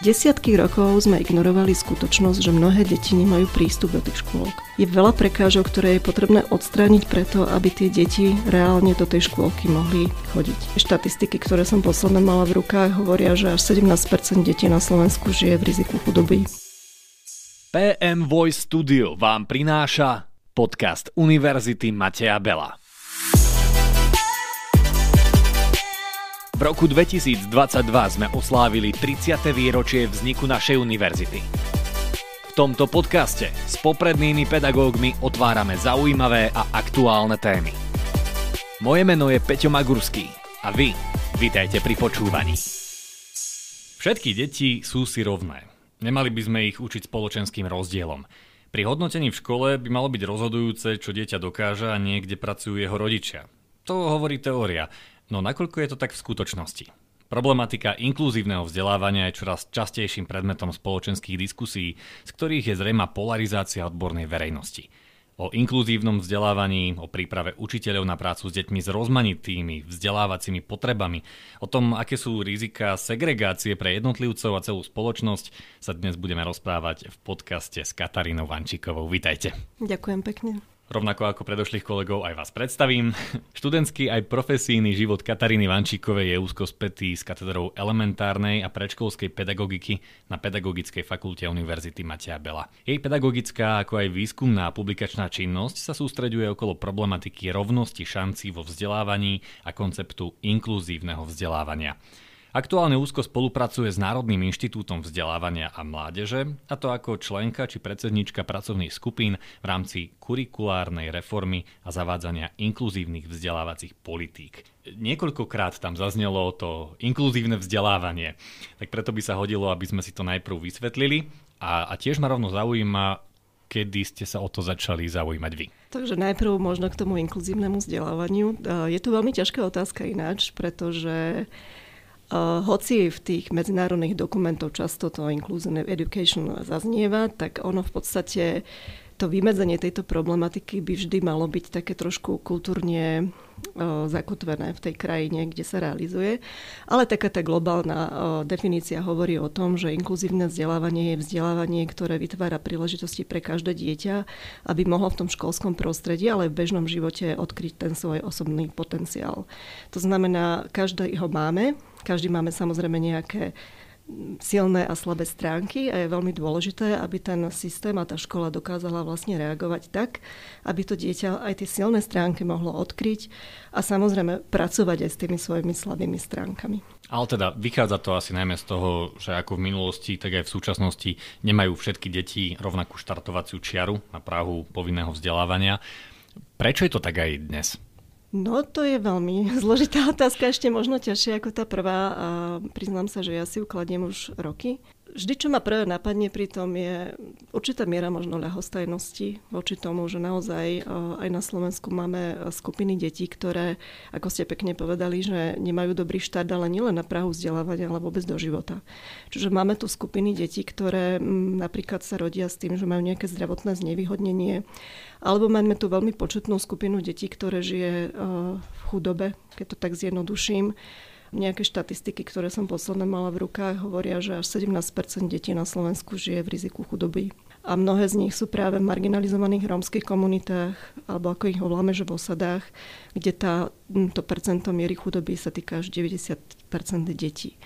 Desiatky rokov sme ignorovali skutočnosť, že mnohé deti nemajú prístup do tých škôlok. Je veľa prekážok, ktoré je potrebné odstrániť preto, aby tie deti reálne do tej škôlky mohli chodiť. Štatistiky, ktoré som posledne mala v rukách, hovoria, že až 17% detí na Slovensku žije v riziku chudoby. PM Voice Studio vám prináša podcast Univerzity Mateja Bela. V roku 2022 sme oslávili 30. výročie vzniku našej univerzity. V tomto podcaste s poprednými pedagógmi otvárame zaujímavé a aktuálne témy. Moje meno je Peťo Magurský a vy vitajte pri počúvaní. Všetky deti sú si rovné. Nemali by sme ich učiť spoločenským rozdielom. Pri hodnotení v škole by malo byť rozhodujúce, čo dieťa dokáže a niekde pracujú jeho rodičia. To hovorí teória, No nakoľko je to tak v skutočnosti? Problematika inkluzívneho vzdelávania je čoraz častejším predmetom spoločenských diskusí, z ktorých je zrejma polarizácia odbornej verejnosti. O inkluzívnom vzdelávaní, o príprave učiteľov na prácu s deťmi s rozmanitými vzdelávacími potrebami, o tom, aké sú rizika segregácie pre jednotlivcov a celú spoločnosť, sa dnes budeme rozprávať v podcaste s Katarínou Vančikovou. Vítajte. Ďakujem pekne. Rovnako ako predošlých kolegov aj vás predstavím. Študentský aj profesijný život Kataríny Vančíkovej je úzko spätý s katedrou elementárnej a predškolskej pedagogiky na Pedagogickej fakulte Univerzity Mateja Bela. Jej pedagogická ako aj výskumná publikačná činnosť sa sústreďuje okolo problematiky rovnosti šancí vo vzdelávaní a konceptu inkluzívneho vzdelávania. Aktuálne úzko spolupracuje s Národným inštitútom vzdelávania a mládeže, a to ako členka či predsednička pracovných skupín v rámci kurikulárnej reformy a zavádzania inkluzívnych vzdelávacích politík. Niekoľkokrát tam zaznelo to inkluzívne vzdelávanie, tak preto by sa hodilo, aby sme si to najprv vysvetlili a, a tiež ma rovno zaujíma, kedy ste sa o to začali zaujímať vy? Takže najprv možno k tomu inkluzívnemu vzdelávaniu. Je to veľmi ťažká otázka ináč, pretože hoci v tých medzinárodných dokumentoch často to inclusive education zaznieva, tak ono v podstate to vymedzenie tejto problematiky by vždy malo byť také trošku kultúrne zakotvené v tej krajine, kde sa realizuje. Ale taká tá globálna definícia hovorí o tom, že inkluzívne vzdelávanie je vzdelávanie, ktoré vytvára príležitosti pre každé dieťa, aby mohlo v tom školskom prostredí, ale v bežnom živote odkryť ten svoj osobný potenciál. To znamená, každý ho máme, každý máme samozrejme nejaké silné a slabé stránky a je veľmi dôležité, aby ten systém a tá škola dokázala vlastne reagovať tak, aby to dieťa aj tie silné stránky mohlo odkryť a samozrejme pracovať aj s tými svojimi slabými stránkami. Ale teda vychádza to asi najmä z toho, že ako v minulosti, tak aj v súčasnosti nemajú všetky deti rovnakú štartovaciu čiaru na Prahu povinného vzdelávania. Prečo je to tak aj dnes? No to je veľmi zložitá otázka, ešte možno ťažšia ako tá prvá a priznám sa, že ja si ju kladiem už roky. Vždy, čo ma prvé napadne pri tom je určitá miera možno ľahostajnosti voči tomu, že naozaj aj na Slovensku máme skupiny detí, ktoré, ako ste pekne povedali, že nemajú dobrý štart, ale nielen na Prahu vzdelávania, ale vôbec do života. Čiže máme tu skupiny detí, ktoré napríklad sa rodia s tým, že majú nejaké zdravotné znevýhodnenie, alebo máme tu veľmi početnú skupinu detí, ktoré žije v chudobe, keď to tak zjednoduším Nejaké štatistiky, ktoré som posledne mala v rukách, hovoria, že až 17% detí na Slovensku žije v riziku chudoby. A mnohé z nich sú práve v marginalizovaných rómskych komunitách, alebo ako ich voláme, že v osadách, kde tá, to percento miery chudoby sa týka až 90 detí.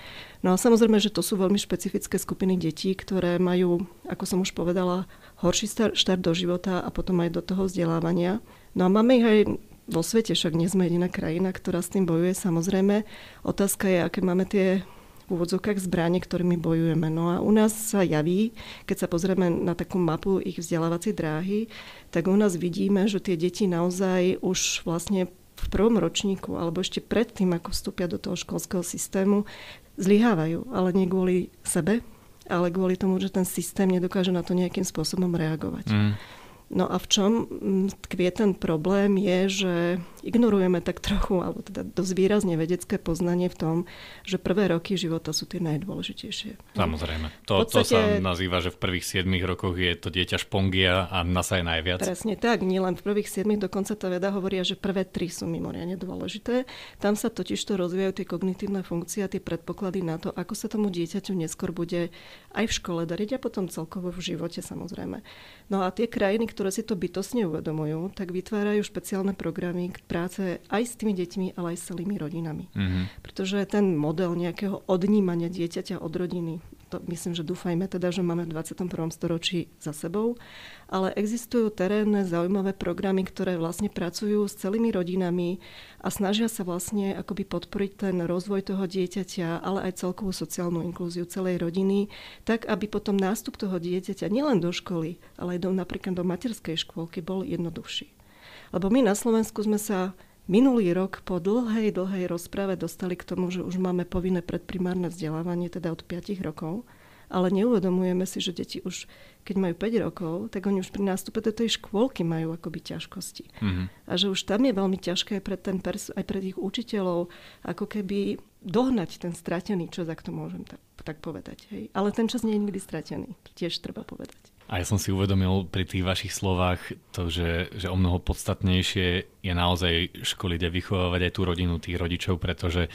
No a samozrejme, že to sú veľmi špecifické skupiny detí, ktoré majú, ako som už povedala, horší štart do života a potom aj do toho vzdelávania. No a máme ich aj vo svete, však nie sme jediná krajina, ktorá s tým bojuje. Samozrejme, otázka je, aké máme tie v úvodzovkách zbranie, ktorými bojujeme. No a u nás sa javí, keď sa pozrieme na takú mapu ich vzdelávacej dráhy, tak u nás vidíme, že tie deti naozaj už vlastne v prvom ročníku alebo ešte predtým, ako vstúpia do toho školského systému, zlyhávajú, ale nie kvôli sebe, ale kvôli tomu, že ten systém nedokáže na to nejakým spôsobom reagovať. Mm. No a v čom mm, tkvie ten problém je, že ignorujeme tak trochu, alebo teda dosť výrazne vedecké poznanie v tom, že prvé roky života sú tie najdôležitejšie. Samozrejme. To, podstate, to sa nazýva, že v prvých 7 rokoch je to dieťa špongia a nasa je najviac. Presne tak, nielen v prvých 7, dokonca tá veda hovoria, že prvé tri sú mimoriadne dôležité. Tam sa totiž to rozvíjajú tie kognitívne funkcie a tie predpoklady na to, ako sa tomu dieťaťu neskôr bude aj v škole dariť a potom celkovo v živote samozrejme. No a tie krajiny, ktoré si to bytosne uvedomujú, tak vytvárajú špeciálne programy k práce aj s tými deťmi, ale aj s celými rodinami. Mm-hmm. Pretože ten model nejakého odnímania dieťaťa od rodiny, to myslím, že dúfajme teda, že máme v 21. storočí za sebou, ale existujú terénne zaujímavé programy, ktoré vlastne pracujú s celými rodinami a snažia sa vlastne akoby podporiť ten rozvoj toho dieťaťa, ale aj celkovú sociálnu inklúziu celej rodiny, tak aby potom nástup toho dieťaťa nielen do školy, ale aj do, napríklad do materskej škôlky bol jednoduchší. Lebo my na Slovensku sme sa Minulý rok po dlhej, dlhej rozprave dostali k tomu, že už máme povinné predprimárne vzdelávanie, teda od 5 rokov, ale neuvedomujeme si, že deti už, keď majú 5 rokov, tak oni už pri nástupe do tej škôlky majú akoby ťažkosti. Mm-hmm. A že už tam je veľmi ťažké pre ten persu, aj pre tých učiteľov, ako keby dohnať ten stratený čas, ak to môžem tak, tak povedať. Hej. Ale ten čas nie je nikdy stratený, tiež treba povedať. A ja som si uvedomil pri tých vašich slovách to, že, že o mnoho podstatnejšie je naozaj školiť a vychovávať aj tú rodinu tých rodičov, pretože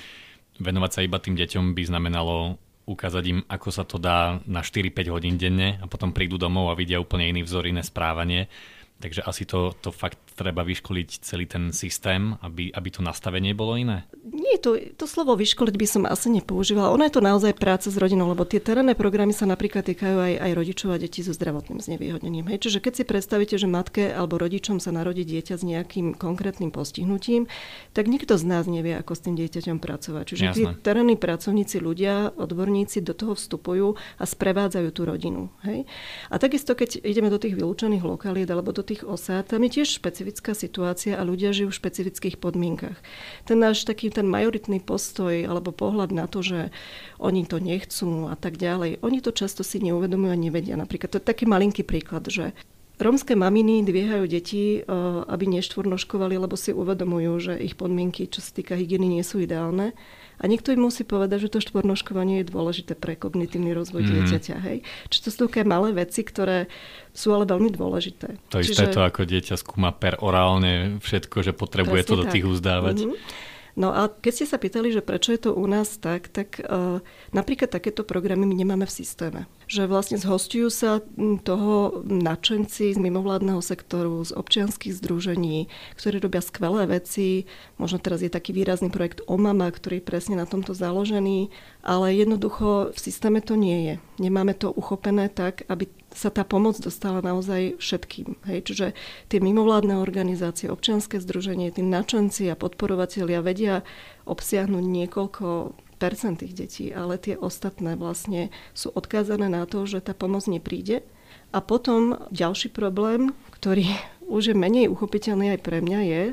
venovať sa iba tým deťom by znamenalo ukázať im, ako sa to dá na 4-5 hodín denne a potom prídu domov a vidia úplne iný vzor, iné správanie. Takže asi to, to fakt treba vyškoliť celý ten systém, aby, aby to nastavenie bolo iné? Nie, to, to slovo vyškoliť by som asi nepoužívala. Ono je to naozaj práca s rodinou, lebo tie terénne programy sa napríklad týkajú aj, aj rodičov a detí so zdravotným znevýhodnením. Hej. Čiže keď si predstavíte, že matke alebo rodičom sa narodí dieťa s nejakým konkrétnym postihnutím, tak nikto z nás nevie, ako s tým dieťaťom pracovať. Čiže Jasné. tí terénni pracovníci, ľudia, odborníci do toho vstupujú a sprevádzajú tú rodinu. Hej. A takisto, keď ideme do tých vylúčených lokalít alebo do tých osád, tam je tiež špecifická situácia a ľudia žijú v špecifických podmienkach. Ten náš taký ten majoritný postoj alebo pohľad na to, že oni to nechcú a tak ďalej, oni to často si neuvedomujú a nevedia. Napríklad to je taký malinký príklad, že Rómske maminy dviehajú deti, eh, aby neštvornoškovali, lebo si uvedomujú, že ich podmienky, čo sa týka hygieny, nie sú ideálne. A niekto im musí povedať, že to štvornoškovanie je dôležité pre kognitívny rozvoj mm. dieťaťa. Hej? Čiže to sú také malé veci, ktoré sú ale veľmi dôležité. To Čiže... isté to, ako dieťa skúma per orálne všetko, že potrebuje Presne to do tých uzdávať. Mm-hmm. No a keď ste sa pýtali, že prečo je to u nás tak, tak uh, napríklad takéto programy my nemáme v systéme že vlastne zhostujú sa toho nadšenci z mimovládneho sektoru, z občianských združení, ktorí robia skvelé veci. Možno teraz je taký výrazný projekt Omama, ktorý je presne na tomto založený, ale jednoducho v systéme to nie je. Nemáme to uchopené tak, aby sa tá pomoc dostala naozaj všetkým. Hej? Čiže tie mimovládne organizácie, občianske združenie, tí nadšenci a podporovatelia vedia obsiahnuť niekoľko percent tých detí, ale tie ostatné vlastne sú odkázané na to, že tá pomoc nepríde. A potom ďalší problém, ktorý už je menej uchopiteľný aj pre mňa, je,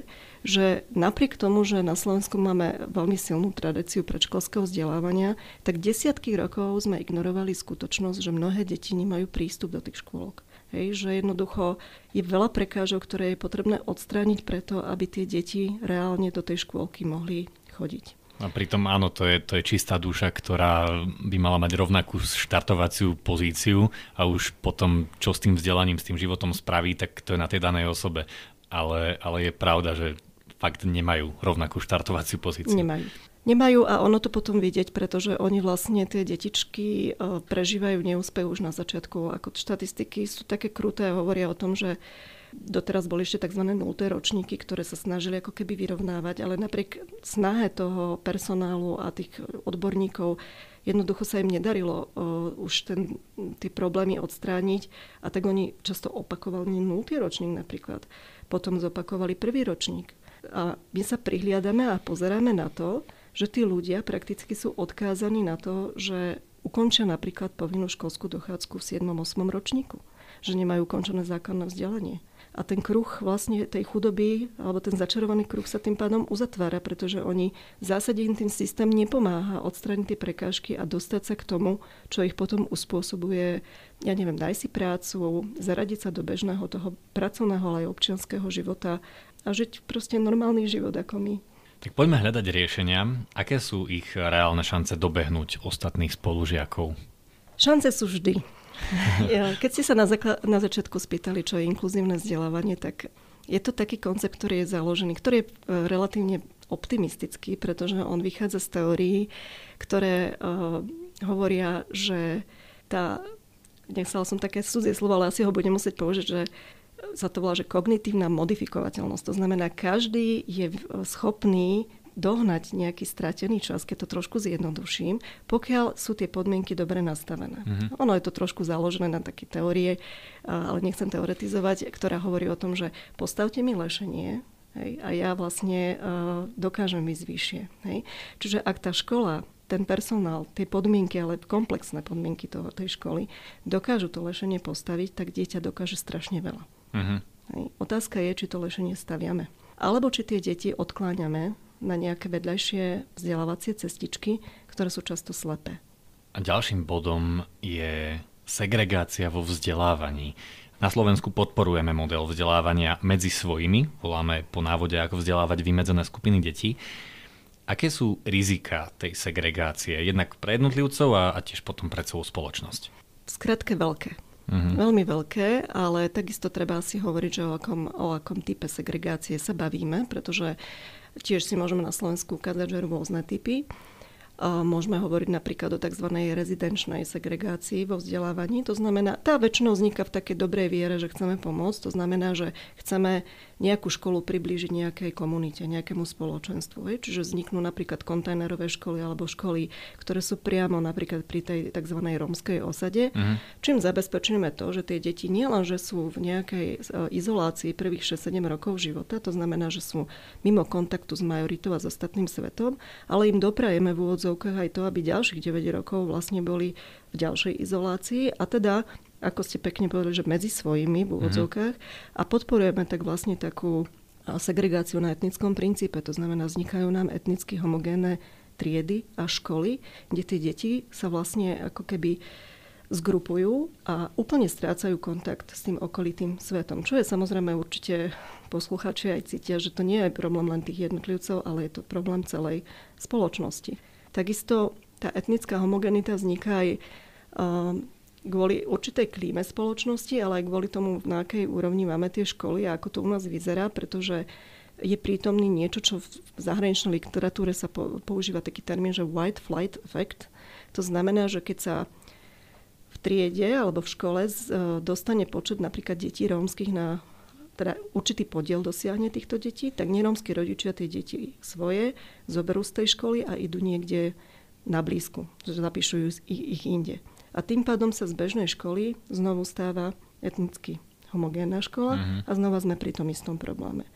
že napriek tomu, že na Slovensku máme veľmi silnú tradíciu predškolského vzdelávania, tak desiatky rokov sme ignorovali skutočnosť, že mnohé deti nemajú prístup do tých škôlok. Hej, že jednoducho je veľa prekážok, ktoré je potrebné odstrániť preto, aby tie deti reálne do tej škôlky mohli chodiť. A pritom áno, to je, to je čistá duša, ktorá by mala mať rovnakú štartovaciu pozíciu a už potom, čo s tým vzdelaním, s tým životom spraví, tak to je na tej danej osobe. Ale, ale je pravda, že fakt nemajú rovnakú štartovaciu pozíciu. Nemajú. Nemajú a ono to potom vidieť, pretože oni vlastne tie detičky e, prežívajú neúspech už na začiatku. Ako štatistiky sú také kruté a hovoria o tom, že Doteraz boli ešte tzv. nulté ročníky, ktoré sa snažili ako keby vyrovnávať, ale napriek snahe toho personálu a tých odborníkov jednoducho sa im nedarilo uh, už ten, tie problémy odstrániť a tak oni často opakovali nultý ročník napríklad. Potom zopakovali prvý ročník. A my sa prihliadame a pozeráme na to, že tí ľudia prakticky sú odkázaní na to, že ukončia napríklad povinnú školskú dochádzku v 7. 8. ročníku. že nemajú ukončené základné vzdelanie. A ten kruh vlastne tej chudoby, alebo ten začarovaný kruh sa tým pádom uzatvára, pretože oni v zásade im tým systém nepomáha odstrániť tie prekážky a dostať sa k tomu, čo ich potom uspôsobuje, ja neviem, daj si prácu, zaradiť sa do bežného toho pracovného, ale aj občianského života a žiť proste normálny život ako my. Tak poďme hľadať riešenia. Aké sú ich reálne šance dobehnúť ostatných spolužiakov? Šance sú vždy. Keď ste sa na, zakla- na začiatku spýtali, čo je inkluzívne vzdelávanie, tak je to taký koncept, ktorý je založený, ktorý je e, relatívne optimistický, pretože on vychádza z teórií, ktoré uh, hovoria, že tá, nechcela som také cudzie slovo, ale asi ho budem musieť použiť, že sa to volá, že kognitívna modifikovateľnosť. To znamená, každý je schopný dohnať nejaký stratený čas, keď to trošku zjednoduším, pokiaľ sú tie podmienky dobre nastavené. Mm-hmm. Ono je to trošku založené na také teórie, ale nechcem teoretizovať, ktorá hovorí o tom, že postavte mi lešenie, Hej, a ja vlastne uh, dokážem ísť vyššie. Hej. Čiže ak tá škola, ten personál, tie podmienky, ale komplexné podmienky toho, tej školy, dokážu to lešenie postaviť, tak dieťa dokáže strašne veľa. Uh-huh. Otázka je, či to lešenie staviame. Alebo či tie deti odkláňame na nejaké vedľajšie vzdelávacie cestičky, ktoré sú často slepé. A ďalším bodom je segregácia vo vzdelávaní. Na Slovensku podporujeme model vzdelávania medzi svojimi, voláme po návode, ako vzdelávať vymedzené skupiny detí. Aké sú rizika tej segregácie, jednak pre jednotlivcov a, a tiež potom pre celú spoločnosť? Skratke veľké. Uh-huh. Veľmi veľké, ale takisto treba si hovoriť, že o akom, o akom type segregácie sa bavíme, pretože tiež si môžeme na Slovensku ukázať, že rôzne typy. Môžeme hovoriť napríklad o tzv. rezidenčnej segregácii vo vzdelávaní. To znamená, tá väčšinou vzniká v takej dobrej viere, že chceme pomôcť. To znamená, že chceme nejakú školu priblížiť nejakej komunite, nejakému spoločenstvu. Čiže vzniknú napríklad kontajnerové školy alebo školy, ktoré sú priamo napríklad pri tej tzv. rómskej osade, uh-huh. čím zabezpečíme to, že tie deti nielen, že sú v nejakej e, izolácii prvých 6-7 rokov života, to znamená, že sú mimo kontaktu s majoritou a s ostatným svetom, ale im doprajeme v úvodzovkách aj to, aby ďalších 9 rokov vlastne boli v ďalšej izolácii a teda ako ste pekne povedali, že medzi svojimi v úvodzovkách mm-hmm. a podporujeme tak vlastne takú segregáciu na etnickom princípe. To znamená, vznikajú nám etnicky homogénne triedy a školy, kde tie deti sa vlastne ako keby zgrupujú a úplne strácajú kontakt s tým okolitým svetom. Čo je samozrejme určite posluchači aj cítia, že to nie je problém len tých jednotlivcov, ale je to problém celej spoločnosti. Takisto tá etnická homogenita vzniká aj kvôli určitej klíme spoločnosti, ale aj kvôli tomu, na akej úrovni máme tie školy a ako to u nás vyzerá, pretože je prítomný niečo, čo v zahraničnej literatúre sa používa taký termín, že white flight effect. To znamená, že keď sa v triede alebo v škole e, dostane počet napríklad detí rómskych na teda určitý podiel dosiahne týchto detí, tak nerómsky rodičia tie deti svoje zoberú z tej školy a idú niekde na blízku, že zapíšujú ich, ich inde. A tým pádom sa z bežnej školy znovu stáva etnicky homogénna škola uh-huh. a znova sme pri tom istom probléme.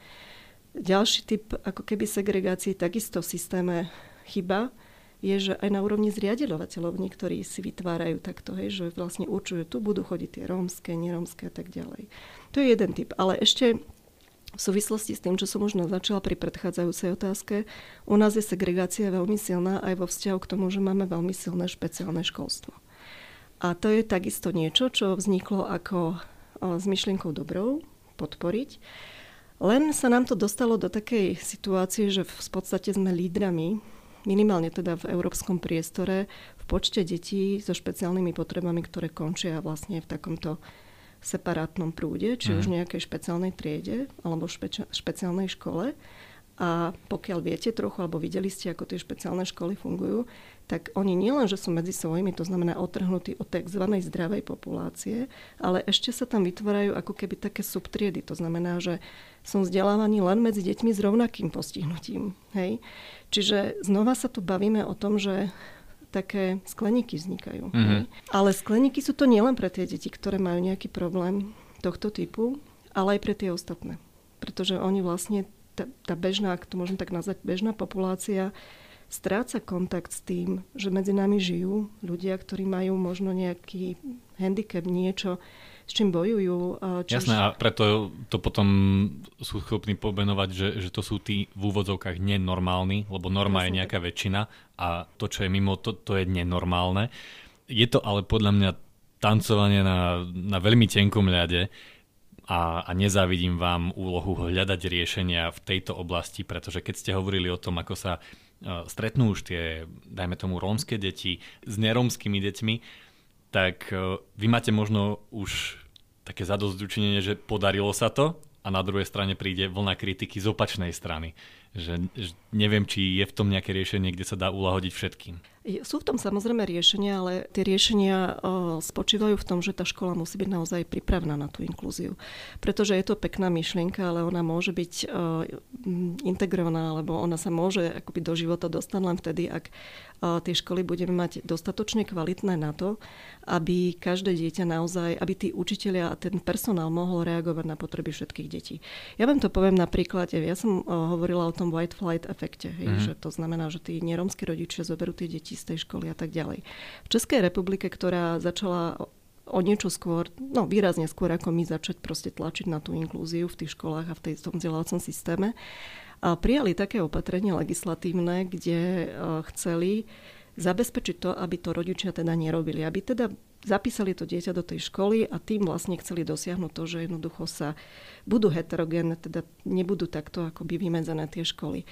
Ďalší typ ako keby segregácie takisto v systéme chyba je, že aj na úrovni zriadeľovateľov niektorí si vytvárajú takto, hej, že vlastne určujú, tu budú chodiť tie rómske, nerómske a tak ďalej. To je jeden typ. Ale ešte v súvislosti s tým, čo som už naznačila pri predchádzajúcej otázke, u nás je segregácia veľmi silná aj vo vzťahu k tomu, že máme veľmi silné špeciálne školstvo. A to je takisto niečo, čo vzniklo ako s myšlienkou dobrou podporiť. Len sa nám to dostalo do takej situácie, že v podstate sme lídrami, minimálne teda v európskom priestore, v počte detí so špeciálnymi potrebami, ktoré končia vlastne v takomto separátnom prúde, či mm. už mhm. nejakej špeciálnej triede alebo špecia- špeciálnej škole. A pokiaľ viete trochu, alebo videli ste, ako tie špeciálne školy fungujú, tak oni nielen, že sú medzi svojimi, to znamená otrhnutí od tzv. zdravej populácie, ale ešte sa tam vytvárajú ako keby také subtriedy. To znamená, že sú vzdelávaní len medzi deťmi s rovnakým postihnutím. Hej? Čiže znova sa tu bavíme o tom, že také skleníky vznikajú. Mm-hmm. Ale skleníky sú to nielen pre tie deti, ktoré majú nejaký problém tohto typu, ale aj pre tie ostatné. Pretože oni vlastne tá, tá bežná, ak to môžem tak nazvať, bežná populácia stráca kontakt s tým, že medzi nami žijú ľudia, ktorí majú možno nejaký handicap, niečo, s čím bojujú. Či Jasné, už... a preto to potom sú schopní pomenovať, že, že to sú tí v úvodzovkách nenormálni, lebo norma Jasné. je nejaká väčšina a to, čo je mimo, to, to je nenormálne. Je to ale podľa mňa tancovanie na, na veľmi tenkom ľade a, a nezávidím vám úlohu hľadať riešenia v tejto oblasti, pretože keď ste hovorili o tom, ako sa uh, stretnú už tie, dajme tomu, rómske deti s neromskými deťmi, tak uh, vy máte možno už také zadozdučenie, že podarilo sa to a na druhej strane príde vlna kritiky z opačnej strany. Že, neviem, či je v tom nejaké riešenie, kde sa dá ulahodiť všetkým. Sú v tom samozrejme riešenia, ale tie riešenia spočívajú v tom, že tá škola musí byť naozaj pripravená na tú inklúziu. Pretože je to pekná myšlienka, ale ona môže byť integrovaná, alebo ona sa môže akoby do života dostať len vtedy, ak tie školy budeme mať dostatočne kvalitné na to, aby každé dieťa naozaj, aby tí učitelia a ten personál mohol reagovať na potreby všetkých detí. Ja vám to poviem na príklade. Ja som hovorila o tom white flight efekte, hej, mm. že to znamená, že tí neromskí rodičia zoberú tie deti z tej školy a tak ďalej. V Českej republike, ktorá začala o niečo skôr, no výrazne skôr ako my začať proste tlačiť na tú inklúziu v tých školách a v tej, tom vzdelávacom systéme, a prijali také opatrenie legislatívne, kde chceli zabezpečiť to, aby to rodičia teda nerobili. Aby teda zapísali to dieťa do tej školy a tým vlastne chceli dosiahnuť to, že jednoducho sa budú heterogénne, teda nebudú takto akoby vymedzené tie školy.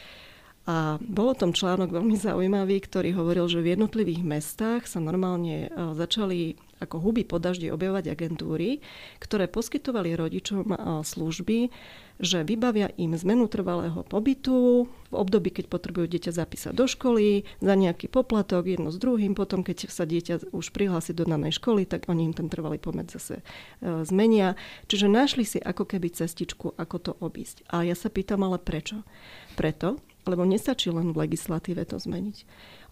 A bol o tom článok veľmi zaujímavý, ktorý hovoril, že v jednotlivých mestách sa normálne e, začali ako huby po daždi objavovať agentúry, ktoré poskytovali rodičom e, služby, že vybavia im zmenu trvalého pobytu v období, keď potrebujú dieťa zapísať do školy, za nejaký poplatok, jedno s druhým, potom keď sa dieťa už prihlási do danej školy, tak oni im ten trvalý pomet zase e, zmenia. Čiže našli si ako keby cestičku, ako to obísť. A ja sa pýtam, ale prečo? Preto, lebo nestačí len v legislatíve to zmeniť.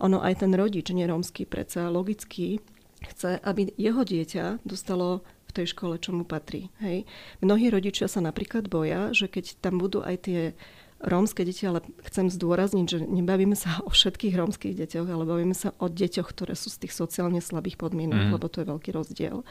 Ono aj ten rodič nerómsky predsa logicky chce, aby jeho dieťa dostalo tej škole, čo mu patrí. Hej. Mnohí rodičia sa napríklad boja, že keď tam budú aj tie rómske deti, ale chcem zdôrazniť, že nebavíme sa o všetkých rómskych deťoch, ale bavíme sa o deťoch, ktoré sú z tých sociálne slabých podmienok, mm. lebo to je veľký rozdiel.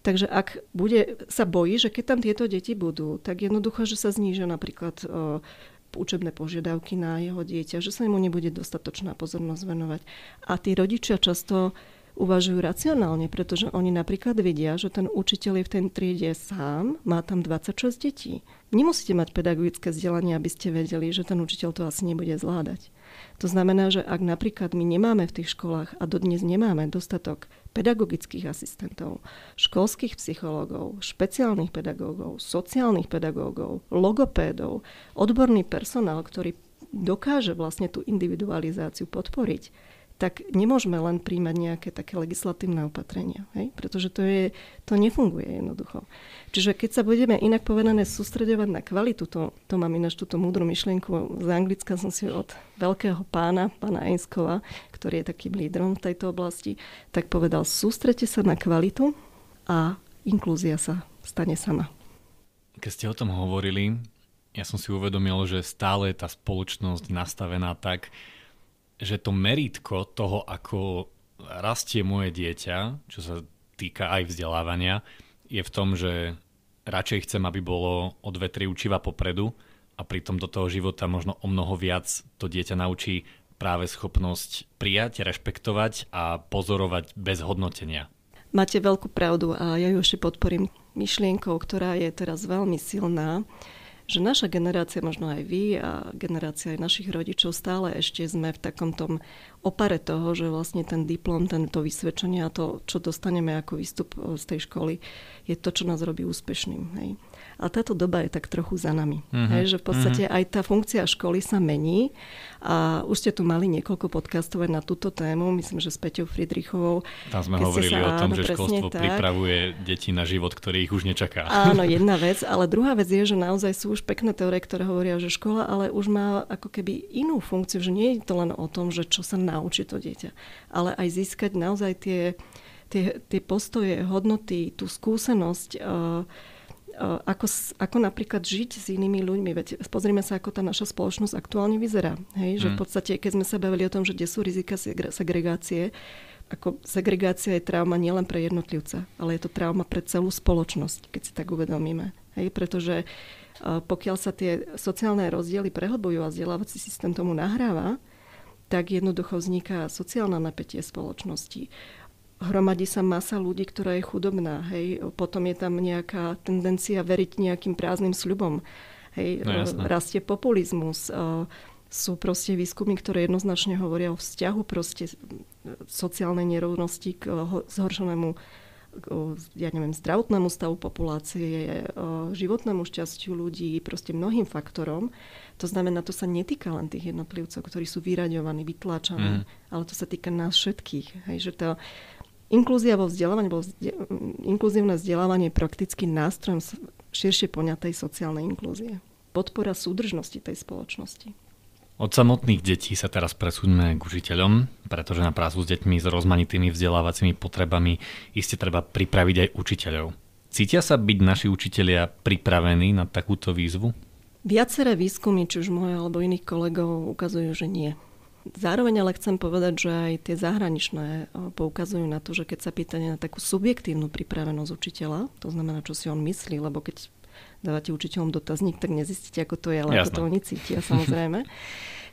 Takže ak bude, sa bojí, že keď tam tieto deti budú, tak jednoducho, že sa znížia napríklad o, učebné požiadavky na jeho dieťa, že sa mu nebude dostatočná pozornosť venovať. A tí rodičia často uvažujú racionálne, pretože oni napríklad vedia, že ten učiteľ je v tej triede sám, má tam 26 detí. Nemusíte mať pedagogické vzdelanie, aby ste vedeli, že ten učiteľ to asi nebude zvládať. To znamená, že ak napríklad my nemáme v tých školách a dodnes nemáme dostatok pedagogických asistentov, školských psychológov, špeciálnych pedagógov, sociálnych pedagógov, logopédov, odborný personál, ktorý dokáže vlastne tú individualizáciu podporiť, tak nemôžeme len príjmať nejaké také legislatívne opatrenia, hej? pretože to, je, to nefunguje jednoducho. Čiže keď sa budeme inak povedané sústredovať na kvalitu, to, to mám ináč túto múdru myšlienku, z Anglicka som si od veľkého pána, pána Ainskova, ktorý je takým lídrom v tejto oblasti, tak povedal, sústrete sa na kvalitu a inklúzia sa stane sama. Keď ste o tom hovorili, ja som si uvedomil, že stále je tá spoločnosť nastavená tak, že to meritko toho, ako rastie moje dieťa, čo sa týka aj vzdelávania, je v tom, že radšej chcem, aby bolo o dve, tri učiva popredu a pritom do toho života možno o mnoho viac to dieťa naučí práve schopnosť prijať, rešpektovať a pozorovať bez hodnotenia. Máte veľkú pravdu a ja ju ešte podporím myšlienkou, ktorá je teraz veľmi silná že naša generácia, možno aj vy a generácia aj našich rodičov stále ešte sme v takom tom opare toho, že vlastne ten diplom, tento vysvedčenie a to, čo dostaneme ako výstup z tej školy, je to, čo nás robí úspešným. Hej. A táto doba je tak trochu za nami. Uh-huh. Hej, že v podstate uh-huh. aj tá funkcia školy sa mení a už ste tu mali niekoľko podcastov na túto tému, myslím, že s Peťou Friedrichovou. Tam sme hovorili sa, o tom, áno, že školstvo tak. pripravuje deti na život, ktorý ich už nečaká. Áno, jedna vec, ale druhá vec je, že naozaj sú už pekné teórie, ktoré hovoria, že škola ale už má ako keby inú funkciu, že nie je to len o tom, že čo sa naučí to dieťa, ale aj získať naozaj tie, tie, tie postoje, hodnoty, tú skúsenosť uh, ako, ako napríklad žiť s inými ľuďmi. Veď pozrime sa, ako tá naša spoločnosť aktuálne vyzerá. Hej? Že v mm. podstate, keď sme sa bavili o tom, že kde sú rizika segregácie, ako segregácia je trauma nielen pre jednotlivca, ale je to trauma pre celú spoločnosť, keď si tak uvedomíme. Hej, pretože pokiaľ sa tie sociálne rozdiely prehlbujú a vzdelávací systém tomu nahráva, tak jednoducho vzniká sociálne napätie spoločnosti. Hromadí sa masa ľudí, ktorá je chudobná. Hej. Potom je tam nejaká tendencia veriť nejakým prázdnym sľubom. Hej. No, rastie populizmus. Sú proste výskumy, ktoré jednoznačne hovoria o vzťahu proste sociálnej nerovnosti k zhoršenému ja neviem, zdravotnému stavu populácie, životnému šťastiu ľudí, proste mnohým faktorom. To znamená, to sa netýka len tých jednotlivcov, ktorí sú vyraďovaní, vytláčaní, mm. ale to sa týka nás všetkých. Hej, že to, inklúzia vo vzdelávaní, vo vzde, inkluzívne vzdelávanie je prakticky nástrojom širšie poňatej sociálnej inklúzie. Podpora súdržnosti tej spoločnosti. Od samotných detí sa teraz presúďme k učiteľom, pretože na prácu s deťmi s rozmanitými vzdelávacími potrebami iste treba pripraviť aj učiteľov. Cítia sa byť naši učitelia pripravení na takúto výzvu? Viaceré výskumy, či už moje alebo iných kolegov, ukazujú, že nie. Zároveň ale chcem povedať, že aj tie zahraničné poukazujú na to, že keď sa pýtate na takú subjektívnu pripravenosť učiteľa, to znamená, čo si on myslí, lebo keď dávate učiteľom dotazník, tak nezistíte, ako to je, ale Jasne. ako to oni cítia samozrejme.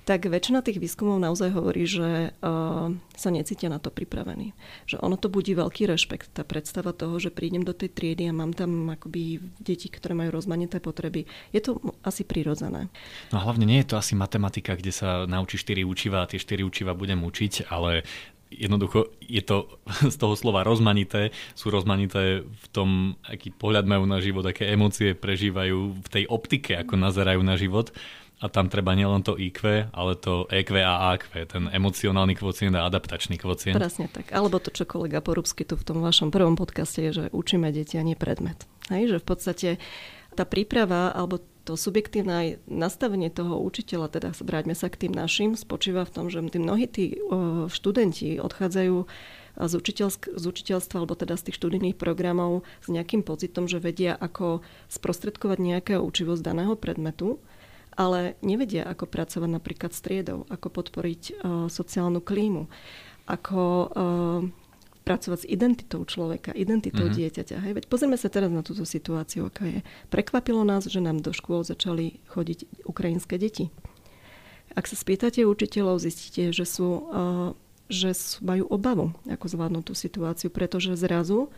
tak väčšina tých výskumov naozaj hovorí, že uh, sa necítia na to pripravení. Že ono to budí veľký rešpekt. Tá predstava toho, že prídem do tej triedy a mám tam akoby deti, ktoré majú rozmanité potreby, je to asi prirodzené. No hlavne nie je to asi matematika, kde sa naučí 4 učiva a tie 4 učiva budem učiť, ale jednoducho je to z toho slova rozmanité, sú rozmanité v tom, aký pohľad majú na život, aké emócie prežívajú v tej optike, ako nazerajú na život. A tam treba nielen to IQ, ale to EQ a AQ, ten emocionálny kvocient a adaptačný kvocient. Presne tak. Alebo to, čo kolega Porubsky tu v tom vašom prvom podcaste je, že učíme deti a nie predmet. Hej, že v podstate tá príprava alebo to subjektívne nastavenie toho učiteľa, teda vráťme sa k tým našim, spočíva v tom, že tí mnohí tí študenti odchádzajú z, učiteľsk- z učiteľstva alebo teda z tých študijných programov s nejakým pocitom, že vedia, ako sprostredkovať nejaké učivo z daného predmetu, ale nevedia, ako pracovať napríklad s triedou, ako podporiť uh, sociálnu klímu, ako uh, pracovať s identitou človeka, identitou mm-hmm. dieťaťa. Hej? Veď pozrieme sa teraz na túto situáciu, aká je. Prekvapilo nás, že nám do škôl začali chodiť ukrajinské deti. Ak sa spýtate učiteľov, zistíte, že sú, uh, že majú obavu, ako zvládnu tú situáciu, pretože zrazu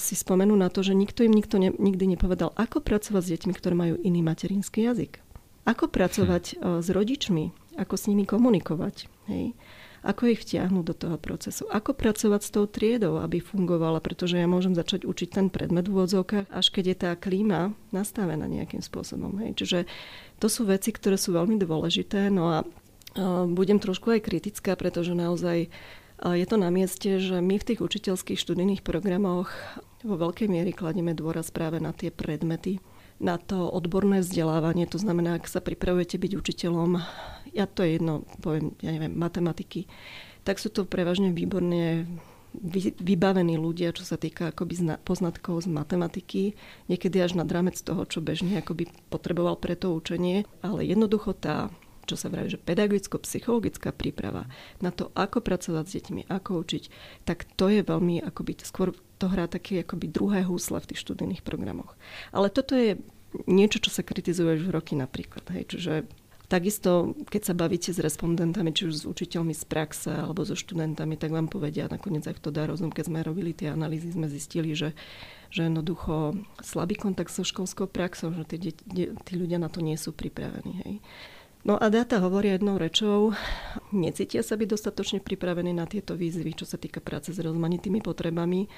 si spomenú na to, že nikto im nikto ne, nikdy nepovedal, ako pracovať s deťmi, ktoré majú iný materinský jazyk. Ako pracovať hm. uh, s rodičmi, ako s nimi komunikovať. Hej? ako ich vtiahnuť do toho procesu, ako pracovať s tou triedou, aby fungovala, pretože ja môžem začať učiť ten predmet v úvodzovkách, až keď je tá klíma nastavená nejakým spôsobom. Hej. Čiže to sú veci, ktoré sú veľmi dôležité. No a budem trošku aj kritická, pretože naozaj je to na mieste, že my v tých učiteľských študijných programoch vo veľkej miery kladieme dôraz práve na tie predmety, na to odborné vzdelávanie. To znamená, ak sa pripravujete byť učiteľom ja to je jedno, poviem, ja neviem, matematiky, tak sú to prevažne výborne vybavení ľudia, čo sa týka akoby poznatkov z matematiky, niekedy až nad rámec toho, čo bežne akoby potreboval pre to učenie, ale jednoducho tá čo sa vraví, že pedagogicko-psychologická príprava na to, ako pracovať s deťmi, ako učiť, tak to je veľmi, akoby, skôr to hrá také akoby druhé húsle v tých študijných programoch. Ale toto je niečo, čo sa kritizuje už roky napríklad. Hej, čiže Takisto, keď sa bavíte s respondentami, či už s učiteľmi z praxe alebo so študentami, tak vám povedia nakoniec, ak to dá rozum, keď sme robili tie analýzy, sme zistili, že, že jednoducho slabý kontakt so školskou praxou, že tí, tí ľudia na to nie sú pripravení. Hej. No a dáta hovoria jednou rečou, necítia sa byť dostatočne pripravení na tieto výzvy, čo sa týka práce s rozmanitými potrebami,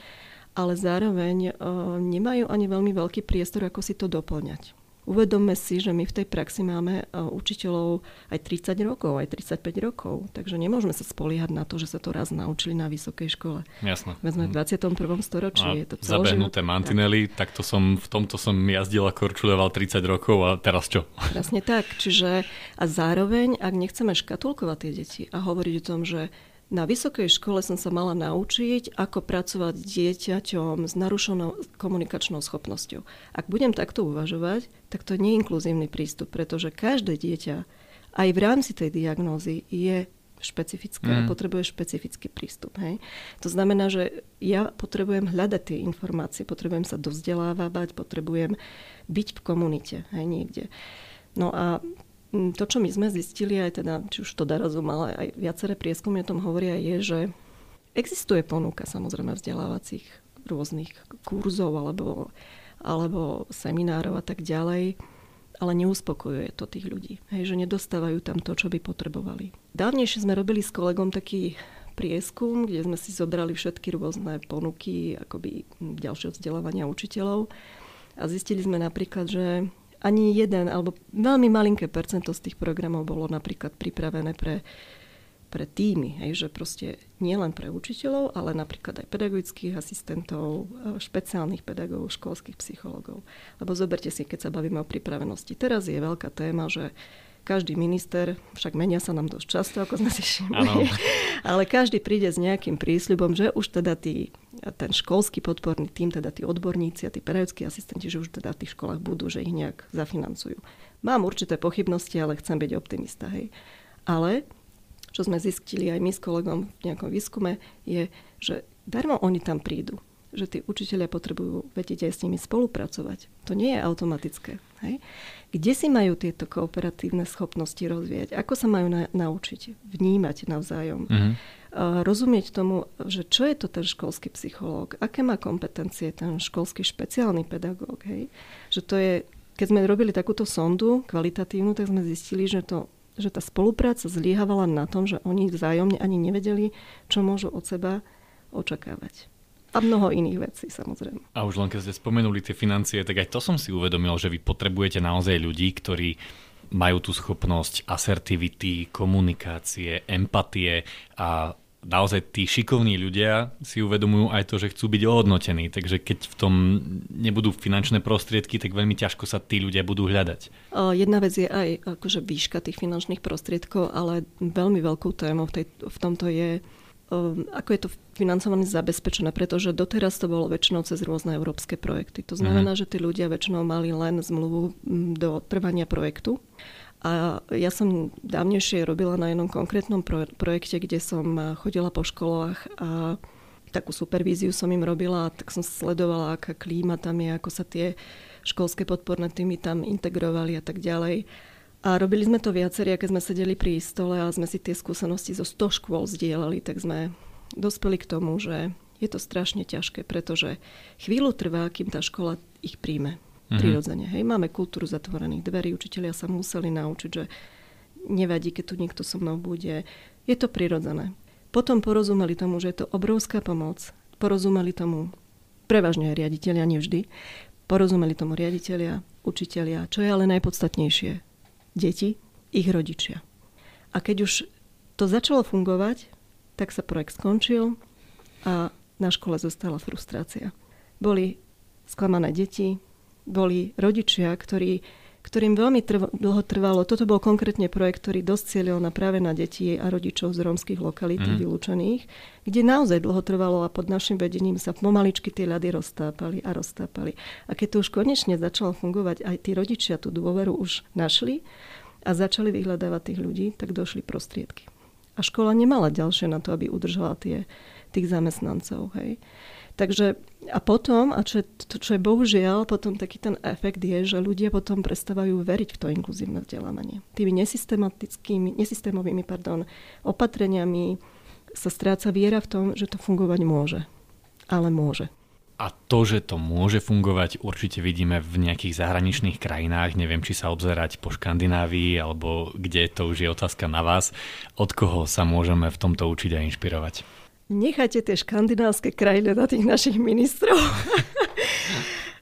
ale zároveň e, nemajú ani veľmi veľký priestor, ako si to doplňať. Uvedomme si, že my v tej praxi máme e, učiteľov aj 30 rokov, aj 35 rokov, takže nemôžeme sa spoliehať na to, že sa to raz naučili na vysokej škole. Jasné. My sme v 21. Mhm. storočí. A je to zabehnuté mantinely, tak. to som, v tomto som jazdil a korčuleval 30 rokov a teraz čo? Presne tak. Čiže a zároveň, ak nechceme škatulkovať tie deti a hovoriť o tom, že na vysokej škole som sa mala naučiť, ako pracovať s dieťaťom s narušenou komunikačnou schopnosťou. Ak budem takto uvažovať, tak to je inkluzívny prístup, pretože každé dieťa aj v rámci tej diagnózy je špecifické mm. a potrebuje špecifický prístup. Hej. To znamená, že ja potrebujem hľadať tie informácie, potrebujem sa dovzdelávať, potrebujem byť v komunite hej, niekde. No a to, čo my sme zistili, aj teda, či už to Darazum, ale aj viaceré prieskumy o tom hovoria, je, že existuje ponuka samozrejme vzdelávacích rôznych kurzov alebo, alebo seminárov a tak ďalej ale neuspokojuje to tých ľudí. Hej, že nedostávajú tam to, čo by potrebovali. Dávnejšie sme robili s kolegom taký prieskum, kde sme si zobrali všetky rôzne ponuky akoby ďalšieho vzdelávania učiteľov a zistili sme napríklad, že ani jeden alebo veľmi malinké percento z tých programov bolo napríklad pripravené pre pre týmy, hej, že proste nie len pre učiteľov, ale napríklad aj pedagogických asistentov, e, špeciálnych pedagógov, školských psychológov. Lebo zoberte si, keď sa bavíme o pripravenosti. Teraz je veľká téma, že každý minister, však menia sa nám dosť často, ako sme si všimli, ale každý príde s nejakým prísľubom, že už teda tí, ten školský podporný tým, teda tí odborníci a tí pedagogickí asistenti, že už teda v tých školách budú, že ich nejak zafinancujú. Mám určité pochybnosti, ale chcem byť optimista. Hej. Ale čo sme zistili aj my s kolegom v nejakom výskume, je, že darmo oni tam prídu. Že tí učiteľia potrebujú vedieť aj s nimi spolupracovať. To nie je automatické. Hej? Kde si majú tieto kooperatívne schopnosti rozvíjať? Ako sa majú na, naučiť? Vnímať navzájom. Mm-hmm. Rozumieť tomu, že čo je to ten školský psychológ, aké má kompetencie ten školský špeciálny pedagóg. Hej? Že to je, keď sme robili takúto sondu kvalitatívnu, tak sme zistili, že to že tá spolupráca zliehavala na tom, že oni vzájomne ani nevedeli, čo môžu od seba očakávať. A mnoho iných vecí, samozrejme. A už len keď ste spomenuli tie financie, tak aj to som si uvedomil, že vy potrebujete naozaj ľudí, ktorí majú tú schopnosť asertivity, komunikácie, empatie a naozaj tí šikovní ľudia si uvedomujú aj to, že chcú byť ohodnotení. Takže keď v tom nebudú finančné prostriedky, tak veľmi ťažko sa tí ľudia budú hľadať. Jedna vec je aj akože výška tých finančných prostriedkov, ale veľmi veľkou témou v, tej, v tomto je ako je to financované zabezpečené, pretože doteraz to bolo väčšinou cez rôzne európske projekty. To znamená, mm. že tí ľudia väčšinou mali len zmluvu do trvania projektu a ja som dávnejšie robila na jednom konkrétnom pro- projekte, kde som chodila po školách a takú supervíziu som im robila, tak som sledovala, aká klíma tam je, ako sa tie školské podporné týmy tam integrovali a tak ďalej. A robili sme to viacerí, keď sme sedeli pri stole a sme si tie skúsenosti zo 100 škôl zdieľali, tak sme dospeli k tomu, že je to strašne ťažké, pretože chvíľu trvá, kým tá škola ich príjme mm-hmm. prirodzene. Hej, máme kultúru zatvorených dverí, učitelia sa museli naučiť, že nevadí, keď tu niekto so mnou bude. Je to prirodzené. Potom porozumeli tomu, že je to obrovská pomoc. Porozumeli tomu prevažne aj riaditeľia, nevždy. Porozumeli tomu riaditeľia, učitelia, čo je ale najpodstatnejšie. Deti, ich rodičia. A keď už to začalo fungovať, tak sa projekt skončil a na škole zostala frustrácia. Boli sklamané deti, boli rodičia, ktorí, ktorým veľmi trv, dlho trvalo. Toto bol konkrétne projekt, ktorý dosť cieľil na práve na deti a rodičov z rómskych lokalít mm. vylúčených, kde naozaj dlho trvalo a pod našim vedením sa pomaličky tie ľady roztápali a roztápali. A keď to už konečne začalo fungovať, aj tí rodičia tú dôveru už našli a začali vyhľadávať tých ľudí, tak došli prostriedky. A škola nemala ďalšie na to, aby udržala tie, tých zamestnancov. Hej. Takže a potom, a čo je, čo je bohužiaľ, potom taký ten efekt je, že ľudia potom prestávajú veriť v to inkluzívne vzdelávanie. Tými nesystematickými, nesystémovými pardon, opatreniami sa stráca viera v tom, že to fungovať môže. Ale môže. A to, že to môže fungovať, určite vidíme v nejakých zahraničných krajinách. Neviem, či sa obzerať po Škandinávii, alebo kde, to už je otázka na vás. Od koho sa môžeme v tomto učiť a inšpirovať? Nechajte tie škandinávske krajiny na tých našich ministrov.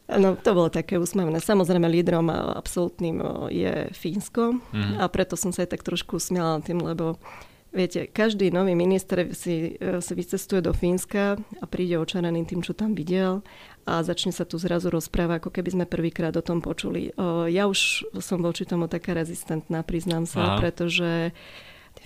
No, to bolo také úsmevné. Samozrejme, lídrom absolútnym je Fínsko mm. a preto som sa aj tak trošku usmiala tým, lebo viete, každý nový minister si, e, si vycestuje do Fínska a príde očarený tým, čo tam videl a začne sa tu zrazu rozprávať, ako keby sme prvýkrát o tom počuli. Ja už som voči tomu taká rezistentná, priznám sa, Aha. pretože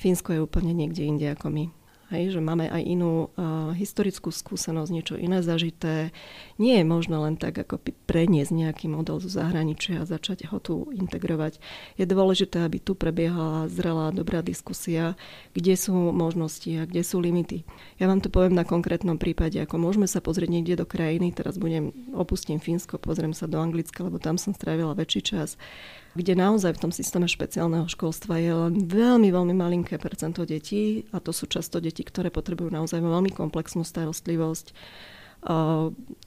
Fínsko je úplne niekde inde ako my. Hej, že máme aj inú uh, historickú skúsenosť, niečo iné zažité. Nie je možné len tak ako preniesť nejaký model zo zahraničia a začať ho tu integrovať. Je dôležité, aby tu prebiehala zrelá, dobrá diskusia, kde sú možnosti a kde sú limity. Ja vám to poviem na konkrétnom prípade, ako môžeme sa pozrieť niekde do krajiny, teraz budem, opustím Fínsko, pozriem sa do Anglicka, lebo tam som strávila väčší čas kde naozaj v tom systéme špeciálneho školstva je len veľmi, veľmi malinké percento detí a to sú často deti, ktoré potrebujú naozaj veľmi komplexnú starostlivosť,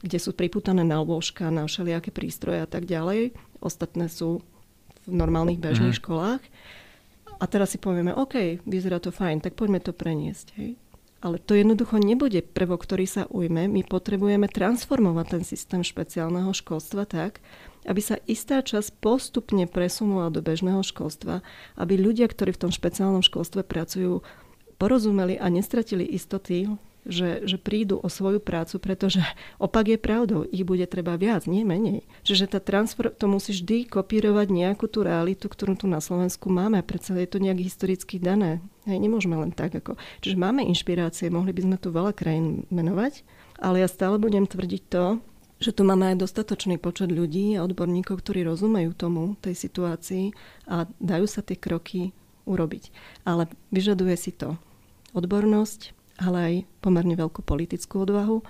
kde sú priputané na lôžka, na všelijaké prístroje a tak ďalej. Ostatné sú v normálnych bežných mm. školách. A teraz si povieme, OK, vyzerá to fajn, tak poďme to preniesť. Hej. Ale to jednoducho nebude prvok, ktorý sa ujme. My potrebujeme transformovať ten systém špeciálneho školstva tak, aby sa istá časť postupne presunula do bežného školstva, aby ľudia, ktorí v tom špeciálnom školstve pracujú, porozumeli a nestratili istoty, že, že prídu o svoju prácu, pretože opak je pravdou, ich bude treba viac, nie menej. Čiže tá transfer, to musí vždy kopírovať nejakú tú realitu, ktorú tu na Slovensku máme, predsa je to nejak historicky dané. Hej, nemôžeme len tak ako... Čiže máme inšpirácie, mohli by sme tu veľa krajín menovať, ale ja stále budem tvrdiť to, že tu máme aj dostatočný počet ľudí a odborníkov, ktorí rozumejú tomu, tej situácii a dajú sa tie kroky urobiť. Ale vyžaduje si to odbornosť, ale aj pomerne veľkú politickú odvahu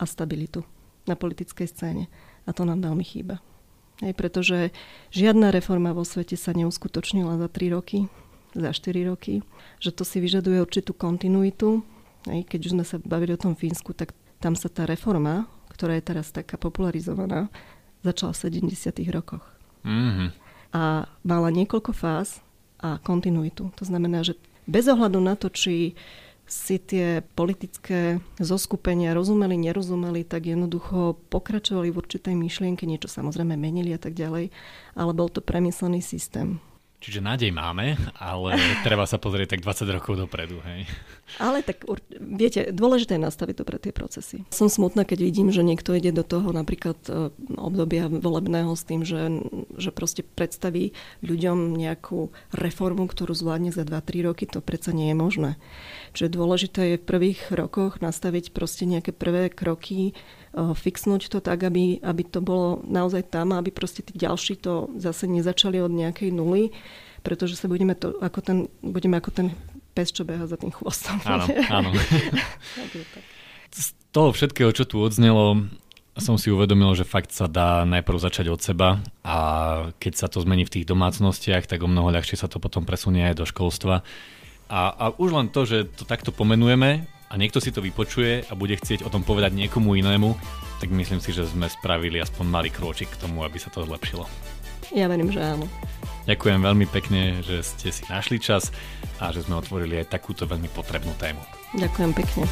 a stabilitu na politickej scéne. A to nám veľmi chýba. Hej, pretože žiadna reforma vo svete sa neuskutočnila za 3 roky, za 4 roky, že to si vyžaduje určitú kontinuitu. Hej, keď už sme sa bavili o tom Fínsku, tak tam sa tá reforma ktorá je teraz taká popularizovaná, začala v 70. rokoch. Mm-hmm. A mala niekoľko fáz a kontinuitu. To znamená, že bez ohľadu na to, či si tie politické zoskupenia rozumeli, nerozumeli, tak jednoducho pokračovali v určitej myšlienke, niečo samozrejme menili a tak ďalej, ale bol to premyslený systém. Čiže nádej máme, ale treba sa pozrieť tak 20 rokov dopredu, hej. Ale tak, viete, dôležité je nastaviť pre tie procesy. Som smutná, keď vidím, že niekto ide do toho napríklad e, obdobia volebného s tým, že, že proste predstaví ľuďom nejakú reformu, ktorú zvládne za 2-3 roky, to predsa nie je možné. Čiže dôležité je v prvých rokoch nastaviť proste nejaké prvé kroky, fixnúť to tak, aby, aby to bolo naozaj tam, aby proste tí ďalší to zase nezačali od nejakej nuly, pretože sa budeme, to, ako ten, budeme ako ten pes, čo beha za tým chvostom. Áno, áno. Z toho všetkého, čo tu odznelo, som si uvedomil, že fakt sa dá najprv začať od seba a keď sa to zmení v tých domácnostiach, tak o mnoho ľahšie sa to potom presunie aj do školstva. A, a už len to, že to takto pomenujeme a niekto si to vypočuje a bude chcieť o tom povedať niekomu inému, tak myslím si, že sme spravili aspoň malý krôčik k tomu, aby sa to zlepšilo. Ja verím, že áno. Ďakujem veľmi pekne, že ste si našli čas a že sme otvorili aj takúto veľmi potrebnú tému. Ďakujem pekne.